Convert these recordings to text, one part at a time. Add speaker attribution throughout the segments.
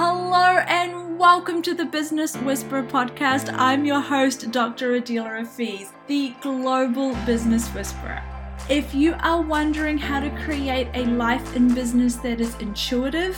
Speaker 1: Hello and welcome to the Business Whisperer podcast. I'm your host, Dr. Adila Rafiz, the global business whisperer. If you are wondering how to create a life in business that is intuitive,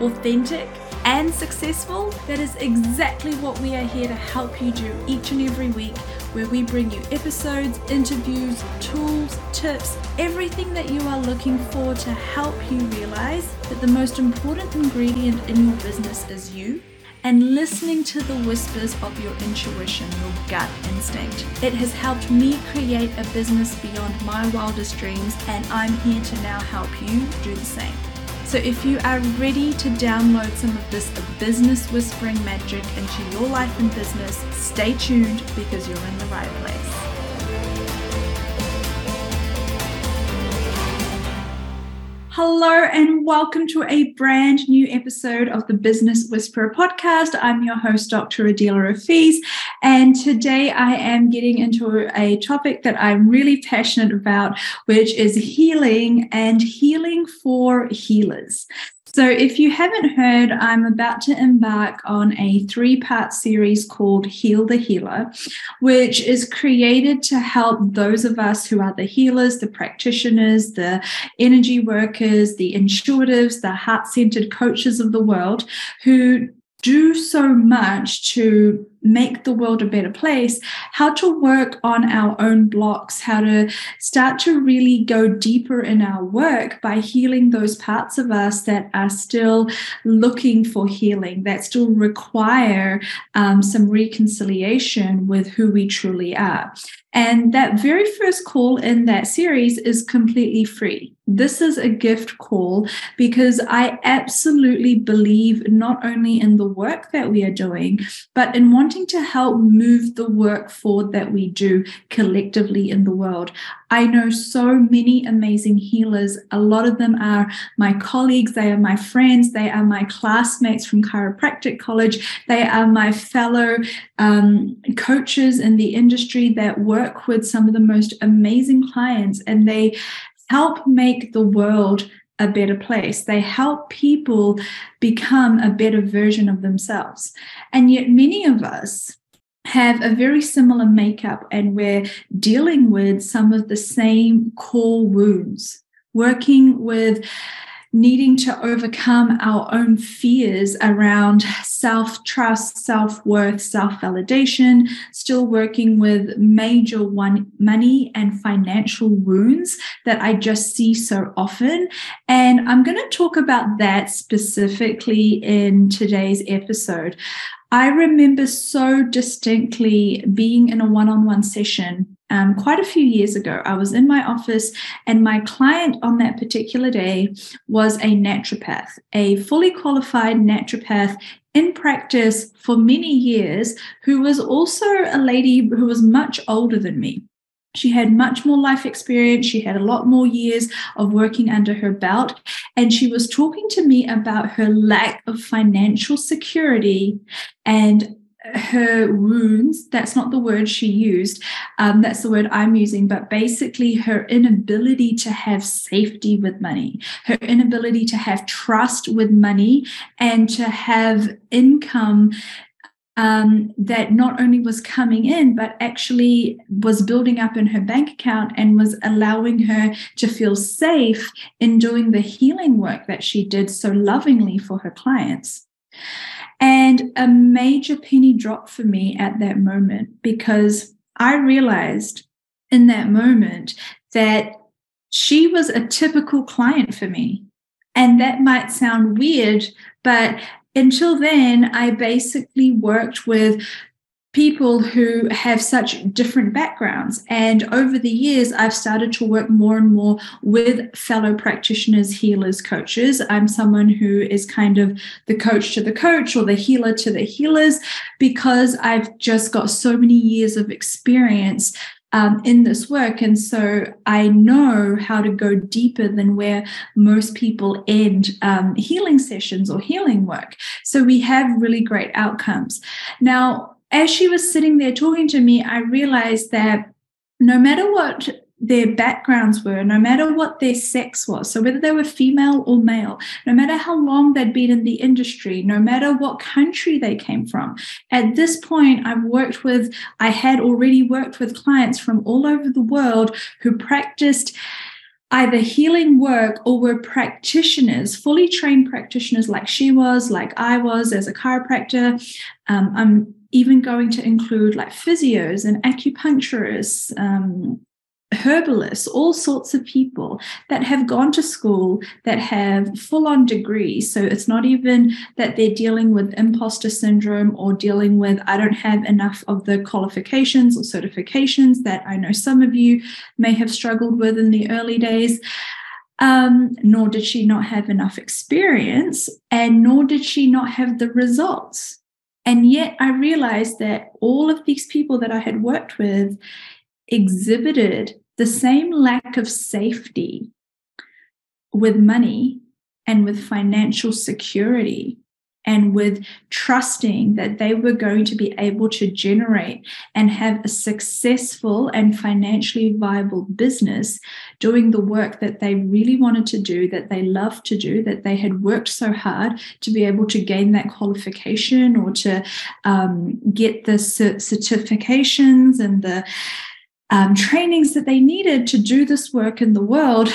Speaker 1: authentic, and successful, that is exactly what we are here to help you do each and every week, where we bring you episodes, interviews, tools, tips, everything that you are looking for to help you realize that the most important ingredient in your business is you and listening to the whispers of your intuition, your gut instinct. It has helped me create a business beyond my wildest dreams, and I'm here to now help you do the same. So if you are ready to download some of this business whispering magic into your life and business, stay tuned because you're in the right place. Hello, and welcome to a brand new episode of the Business Whisperer podcast. I'm your host, Dr. Adela Rafiz, and today I am getting into a topic that I'm really passionate about, which is healing and healing for healers. So, if you haven't heard, I'm about to embark on a three part series called Heal the Healer, which is created to help those of us who are the healers, the practitioners, the energy workers, the intuitives, the heart centered coaches of the world who do so much to make the world a better place, how to work on our own blocks, how to start to really go deeper in our work by healing those parts of us that are still looking for healing, that still require um, some reconciliation with who we truly are. And that very first call in that series is completely free. This is a gift call because I absolutely believe not only in the work that we are doing, but in wanting to help move the work forward that we do collectively in the world. I know so many amazing healers. A lot of them are my colleagues, they are my friends, they are my classmates from chiropractic college, they are my fellow um, coaches in the industry that work with some of the most amazing clients, and they help make the world a better place. They help people become a better version of themselves. And yet, many of us have a very similar makeup and we're dealing with some of the same core wounds, working with needing to overcome our own fears around self trust, self worth, self validation, still working with major one money and financial wounds that I just see so often. And I'm going to talk about that specifically in today's episode. I remember so distinctly being in a one on one session um, quite a few years ago. I was in my office, and my client on that particular day was a naturopath, a fully qualified naturopath in practice for many years, who was also a lady who was much older than me. She had much more life experience. She had a lot more years of working under her belt. And she was talking to me about her lack of financial security and her wounds that's not the word she used um, that's the word i'm using but basically her inability to have safety with money her inability to have trust with money and to have income um, that not only was coming in, but actually was building up in her bank account and was allowing her to feel safe in doing the healing work that she did so lovingly for her clients. And a major penny dropped for me at that moment because I realized in that moment that she was a typical client for me. And that might sound weird, but until then, I basically worked with people who have such different backgrounds. And over the years, I've started to work more and more with fellow practitioners, healers, coaches. I'm someone who is kind of the coach to the coach or the healer to the healers because I've just got so many years of experience um, in this work. And so I know how to go deeper than where most people end um, healing sessions or healing work. So we have really great outcomes. Now, as she was sitting there talking to me, I realized that no matter what their backgrounds were, no matter what their sex was, so whether they were female or male, no matter how long they'd been in the industry, no matter what country they came from. At this point, I've worked with, I had already worked with clients from all over the world who practiced either healing work or were practitioners, fully trained practitioners like she was, like I was as a chiropractor. Um, I'm even going to include like physios and acupuncturists, um, herbalists, all sorts of people that have gone to school that have full on degrees. So it's not even that they're dealing with imposter syndrome or dealing with, I don't have enough of the qualifications or certifications that I know some of you may have struggled with in the early days. Um, nor did she not have enough experience, and nor did she not have the results. And yet I realized that all of these people that I had worked with exhibited the same lack of safety with money and with financial security and with trusting that they were going to be able to generate and have a successful and financially viable business doing the work that they really wanted to do, that they loved to do, that they had worked so hard to be able to gain that qualification or to um, get the certifications and the um, trainings that they needed to do this work in the world,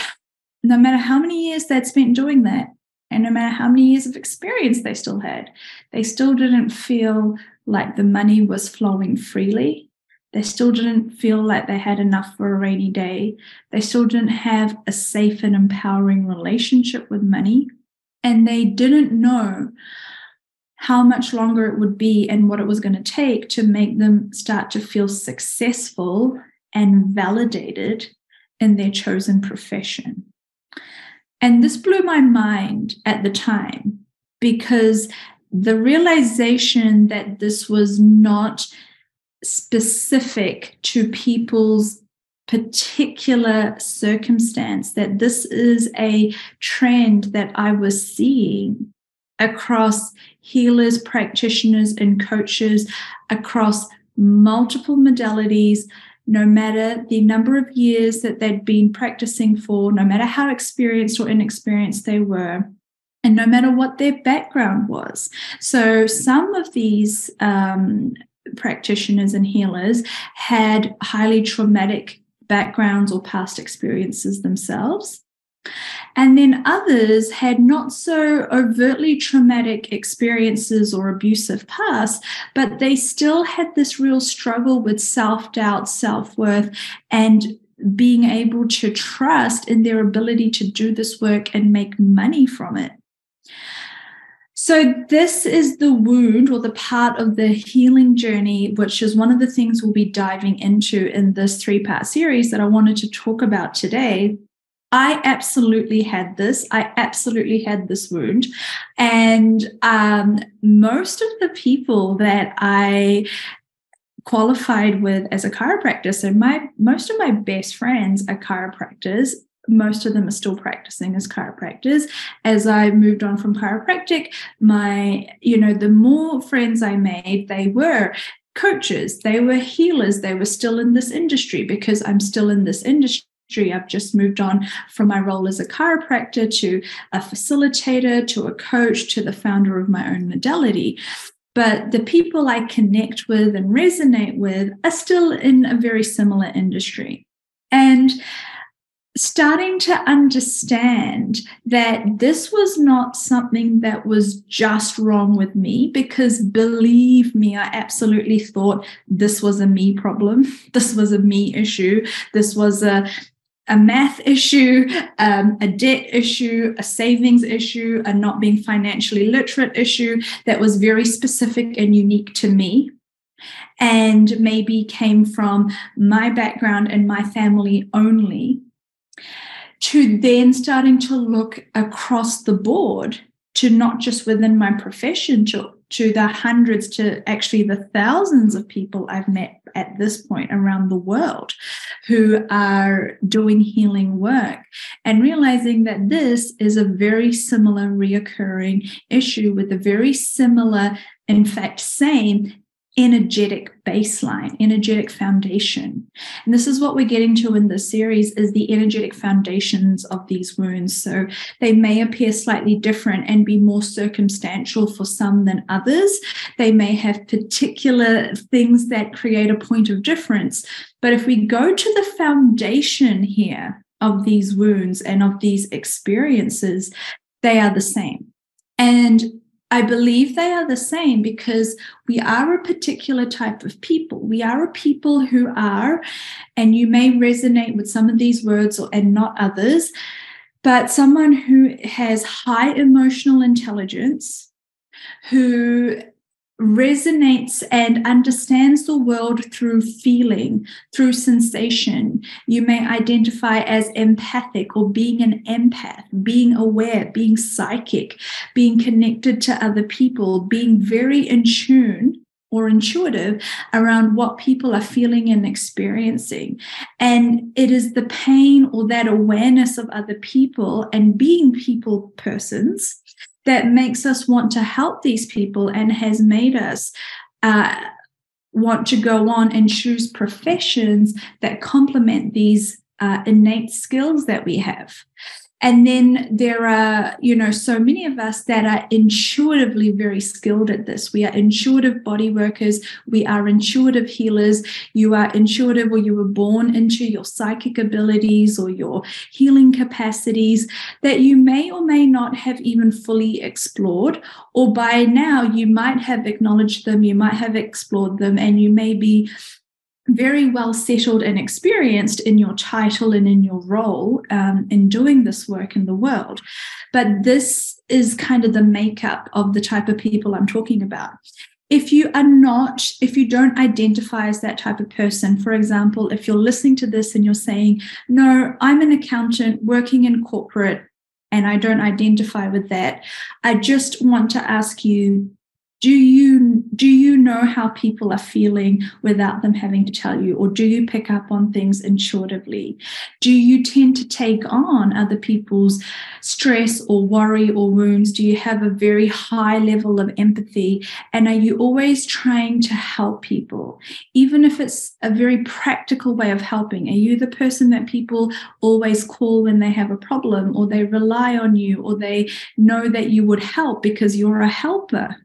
Speaker 1: no matter how many years they'd spent doing that, and no matter how many years of experience they still had, they still didn't feel like the money was flowing freely. They still didn't feel like they had enough for a rainy day. They still didn't have a safe and empowering relationship with money. And they didn't know how much longer it would be and what it was going to take to make them start to feel successful and validated in their chosen profession. And this blew my mind at the time because the realization that this was not specific to people's particular circumstance, that this is a trend that I was seeing across healers, practitioners, and coaches across multiple modalities, no matter the number of years that they'd been practicing for, no matter how experienced or inexperienced they were, and no matter what their background was. So, some of these um, practitioners and healers had highly traumatic backgrounds or past experiences themselves. And then others had not so overtly traumatic experiences or abusive past, but they still had this real struggle with self doubt, self worth, and being able to trust in their ability to do this work and make money from it. So, this is the wound or the part of the healing journey, which is one of the things we'll be diving into in this three part series that I wanted to talk about today. I absolutely had this. I absolutely had this wound. And um, most of the people that I qualified with as a chiropractor, so my most of my best friends are chiropractors. Most of them are still practicing as chiropractors. As I moved on from chiropractic, my, you know, the more friends I made, they were coaches, they were healers, they were still in this industry because I'm still in this industry I've just moved on from my role as a chiropractor to a facilitator, to a coach, to the founder of my own modality. But the people I connect with and resonate with are still in a very similar industry. And starting to understand that this was not something that was just wrong with me because believe me i absolutely thought this was a me problem this was a me issue this was a a math issue, um, a debt issue, a savings issue, a not being financially literate issue that was very specific and unique to me. And maybe came from my background and my family only, to then starting to look across the board to not just within my profession, to to the hundreds to actually the thousands of people I've met at this point around the world who are doing healing work and realizing that this is a very similar reoccurring issue with a very similar, in fact, same energetic baseline energetic foundation. And this is what we're getting to in this series is the energetic foundations of these wounds. So they may appear slightly different and be more circumstantial for some than others. They may have particular things that create a point of difference. But if we go to the foundation here of these wounds and of these experiences they are the same. And I believe they are the same because we are a particular type of people. We are a people who are, and you may resonate with some of these words or, and not others, but someone who has high emotional intelligence, who resonates and understands the world through feeling, through sensation. You may identify as empathic or being an empath, being aware, being psychic, being connected to other people, being very in tune or intuitive around what people are feeling and experiencing. And it is the pain or that awareness of other people and being people persons that makes us want to help these people and has made us uh, want to go on and choose professions that complement these uh, innate skills that we have. And then there are, you know, so many of us that are intuitively very skilled at this. We are intuitive body workers. We are intuitive healers. You are intuitive or you were born into your psychic abilities or your healing capacities that you may or may not have even fully explored. Or by now, you might have acknowledged them, you might have explored them, and you may be very well settled and experienced in your title and in your role um, in doing this work in the world. But this is kind of the makeup of the type of people I'm talking about. If you are not, if you don't identify as that type of person, for example, if you're listening to this and you're saying, No, I'm an accountant working in corporate and I don't identify with that, I just want to ask you do you do you know how people are feeling without them having to tell you? Or do you pick up on things intuitively? Do you tend to take on other people's stress or worry or wounds? Do you have a very high level of empathy? And are you always trying to help people? Even if it's a very practical way of helping are you the person that people always call when they have a problem or they rely on you or they know that you would help because you're a helper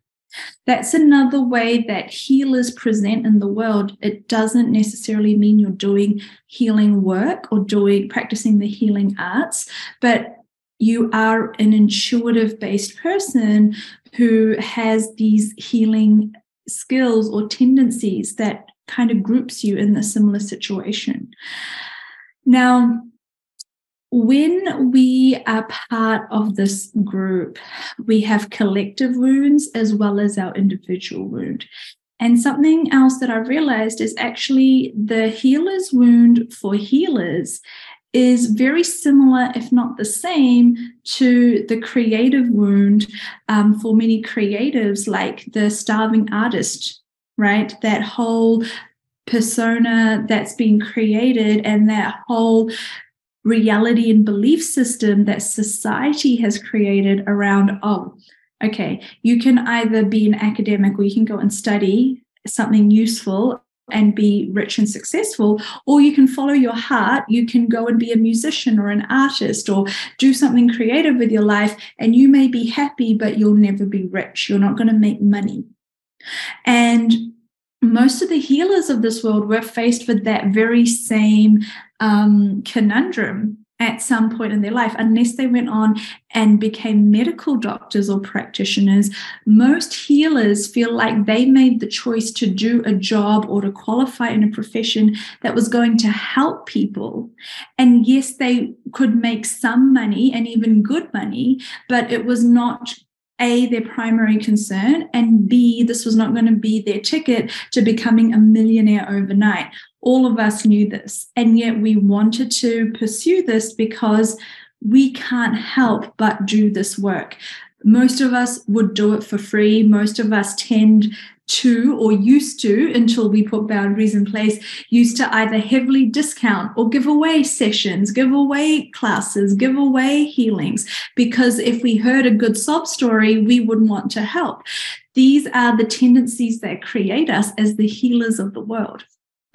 Speaker 1: that's another way that healers present in the world. It doesn't necessarily mean you're doing healing work or doing practicing the healing arts, but you are an intuitive based person who has these healing skills or tendencies that kind of groups you in a similar situation. Now, when we are part of this group, we have collective wounds as well as our individual wound. And something else that I've realized is actually the healer's wound for healers is very similar, if not the same, to the creative wound um, for many creatives, like the starving artist, right? That whole persona that's been created and that whole reality and belief system that society has created around, oh, okay, you can either be an academic or you can go and study something useful and be rich and successful, or you can follow your heart. You can go and be a musician or an artist or do something creative with your life, and you may be happy, but you'll never be rich. You're not going to make money. And most of the healers of this world were faced with that very same um, conundrum at some point in their life, unless they went on and became medical doctors or practitioners. Most healers feel like they made the choice to do a job or to qualify in a profession that was going to help people. And yes, they could make some money and even good money, but it was not a, their primary concern, and B, this was not going to be their ticket to becoming a millionaire overnight. All of us knew this, and yet we wanted to pursue this because we can't help but do this work. most of us would do it for free. Most of us tend to or used to until we put boundaries in place used to either heavily discount or give away sessions give away classes give away healings because if we heard a good sob story we wouldn't want to help these are the tendencies that create us as the healers of the world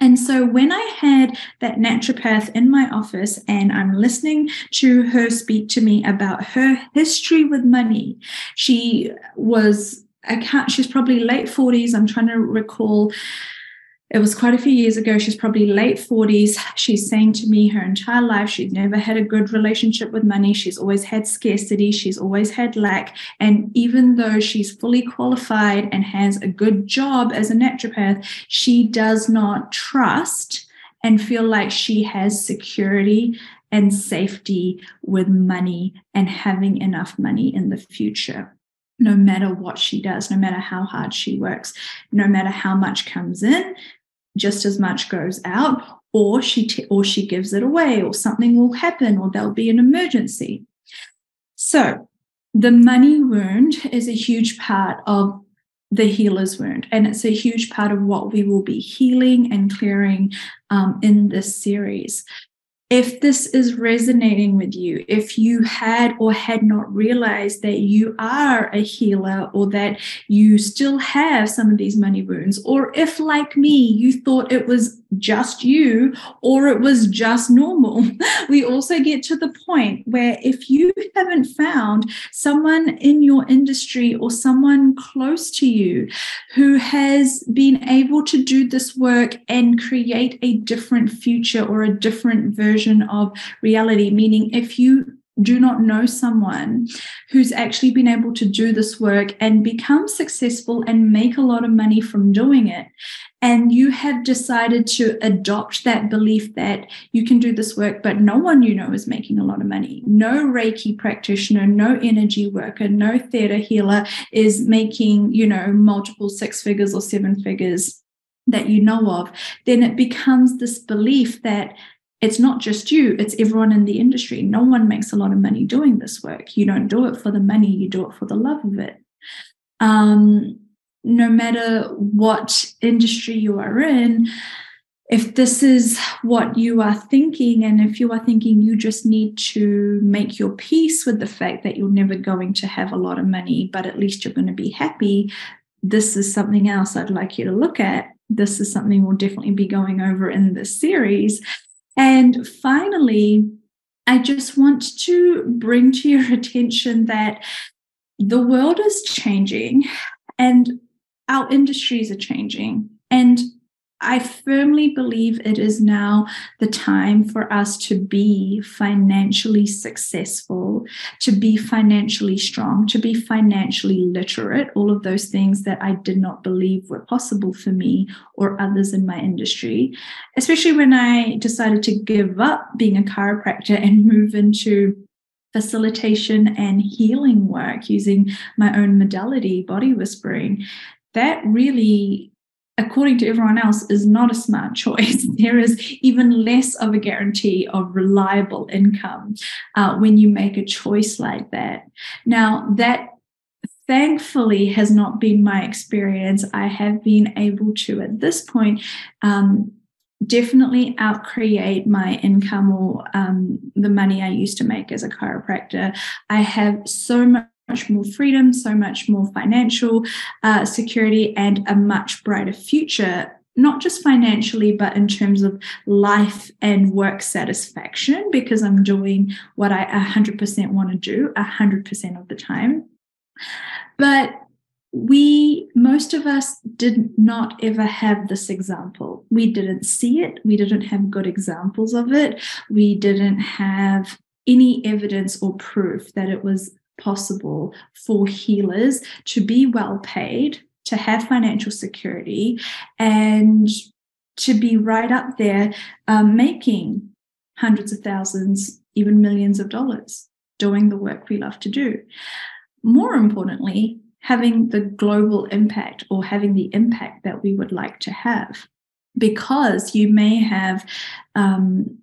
Speaker 1: and so when I had that naturopath in my office and I'm listening to her speak to me about her history with money, she was I can't, she's probably late 40s. I'm trying to recall. It was quite a few years ago. She's probably late 40s. She's saying to me her entire life she's never had a good relationship with money. She's always had scarcity. She's always had lack. And even though she's fully qualified and has a good job as a naturopath, she does not trust and feel like she has security and safety with money and having enough money in the future no matter what she does, no matter how hard she works, no matter how much comes in, just as much goes out, or she t- or she gives it away, or something will happen, or there'll be an emergency. So the money wound is a huge part of the healer's wound, and it's a huge part of what we will be healing and clearing um, in this series if this is resonating with you, if you had or had not realized that you are a healer or that you still have some of these money wounds, or if, like me, you thought it was just you or it was just normal, we also get to the point where if you haven't found someone in your industry or someone close to you who has been able to do this work and create a different future or a different version of reality. Meaning, if you do not know someone who's actually been able to do this work and become successful and make a lot of money from doing it, and you have decided to adopt that belief that you can do this work, but no one you know is making a lot of money. No Reiki practitioner, no energy worker, no theta healer is making, you know, multiple six figures or seven figures that you know of, then it becomes this belief that it's not just you, it's everyone in the industry. No one makes a lot of money doing this work. You don't do it for the money, you do it for the love of it. Um, no matter what industry you are in, if this is what you are thinking, and if you are thinking you just need to make your peace with the fact that you're never going to have a lot of money, but at least you're going to be happy, this is something else I'd like you to look at. This is something we'll definitely be going over in this series and finally, I just want to bring to your attention that the world is changing and our industries are changing. And I firmly believe it is now the time for us to be financially successful, to be financially strong, to be financially literate, all of those things that I did not believe were possible for me or others in my industry, especially when I decided to give up being a chiropractor and move into facilitation and healing work using my own modality, body whispering. That really according to everyone else, is not a smart choice. There is even less of a guarantee of reliable income uh, when you make a choice like that. Now, that thankfully has not been my experience. I have been able to, at this point, um, definitely outcreate my income or um, the money I used to make as a chiropractor. I have so much much more freedom, so much more financial uh, security, and a much brighter future, not just financially, but in terms of life and work satisfaction, because I'm doing what I 100% want to do 100% of the time. But we, most of us, did not ever have this example. We didn't see it. We didn't have good examples of it. We didn't have any evidence or proof that it was possible for healers to be well paid, to have financial security, and to be right up there um, making hundreds of thousands, even millions of dollars doing the work we love to do. More importantly, having the global impact or having the impact that we would like to have. Because you may have um,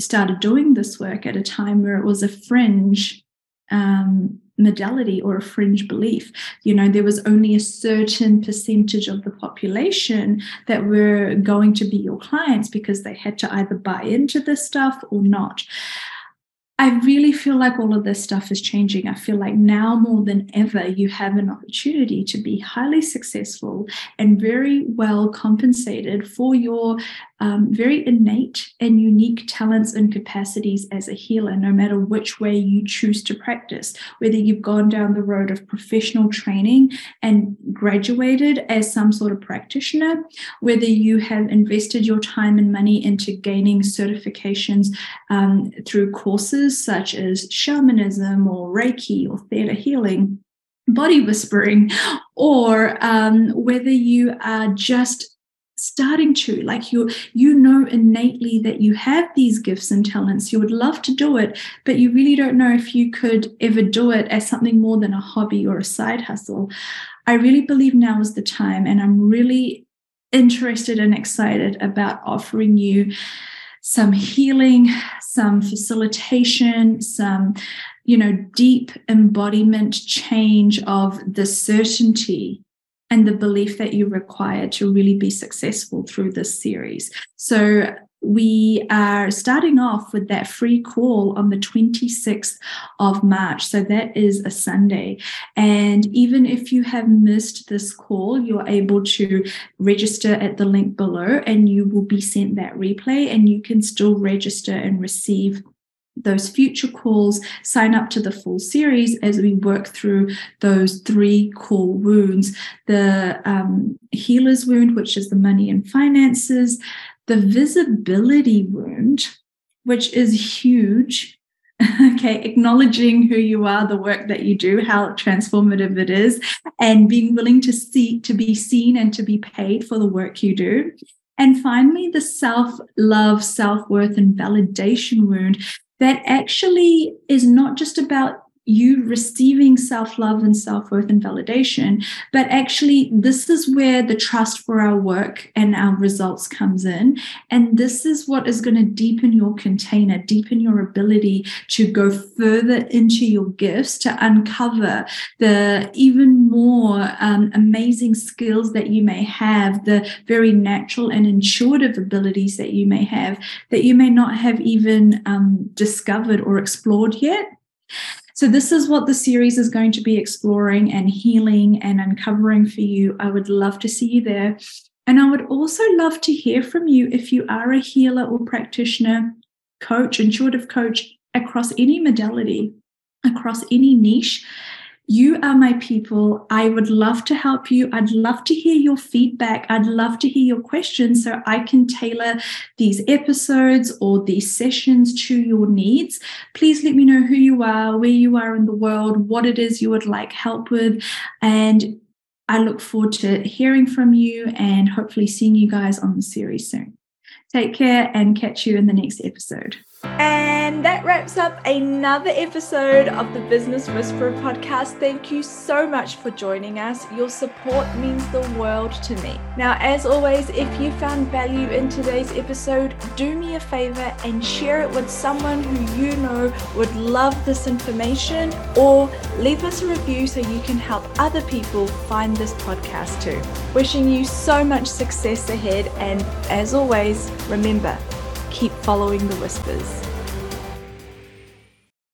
Speaker 1: started doing this work at a time where it was a fringe um, modality or a fringe belief. You know, there was only a certain percentage of the population that were going to be your clients because they had to either buy into this stuff or not. I really feel like all of this stuff is changing. I feel like now more than ever, you have an opportunity to be highly successful and very well compensated for your um, very innate and unique talents and capacities as a healer, no matter which way you choose to practice, whether you've gone down the road of professional training and graduated as some sort of practitioner, whether you have invested your time and money into gaining certifications um, through courses such as shamanism or Reiki or theta healing body whispering, or um, whether you are just starting to like you you know innately that you have these gifts and talents. You would love to do it but you really don't know if you could ever do it as something more than a hobby or a side hustle. I really believe now is the time and i'm really interested and excited about offering you some healing some facilitation some you know deep embodiment change of the certainty and the belief that you require to really be successful through this series. So, we are starting off with that free call on the 26th of March. So that is a Sunday. And even if you have missed this call, you're able to register at the link below and you will be sent that replay and you can still register and receive those future calls, sign up to the full series as we work through those three core wounds the um, healer's wound, which is the money and finances, the visibility wound, which is huge. okay, acknowledging who you are, the work that you do, how transformative it is, and being willing to see, to be seen and to be paid for the work you do. And finally, the self love, self worth, and validation wound, that actually is not just about you receiving self love and self worth and validation, but actually, this is where the trust for our work and our results comes in. And this is what is going to deepen your container, deepen your ability to go further into your gifts, to uncover the even more um, amazing skills that you may have, the very natural and intuitive abilities that you may have that you may not have even um, discovered or explored yet. So, this is what the series is going to be exploring and healing and uncovering for you. I would love to see you there. And I would also love to hear from you if you are a healer or practitioner, coach, intuitive coach across any modality, across any niche. You are my people. I would love to help you. I'd love to hear your feedback. I'd love to hear your questions so I can tailor these episodes or these sessions to your needs. Please let me know who you are, where you are in the world, what it is you would like help with. And I look forward to hearing from you and hopefully seeing you guys on the series soon. Take care and catch you in the next episode.
Speaker 2: And that wraps up another episode of the Business Whisperer podcast. Thank you so much for joining us. Your support means the world to me. Now, as always, if you found value in today's episode, do me a favor and share it with someone who you know would love this information or leave us a review so you can help other people find this podcast too. Wishing you so much success ahead, and as always, remember, keep following the whispers.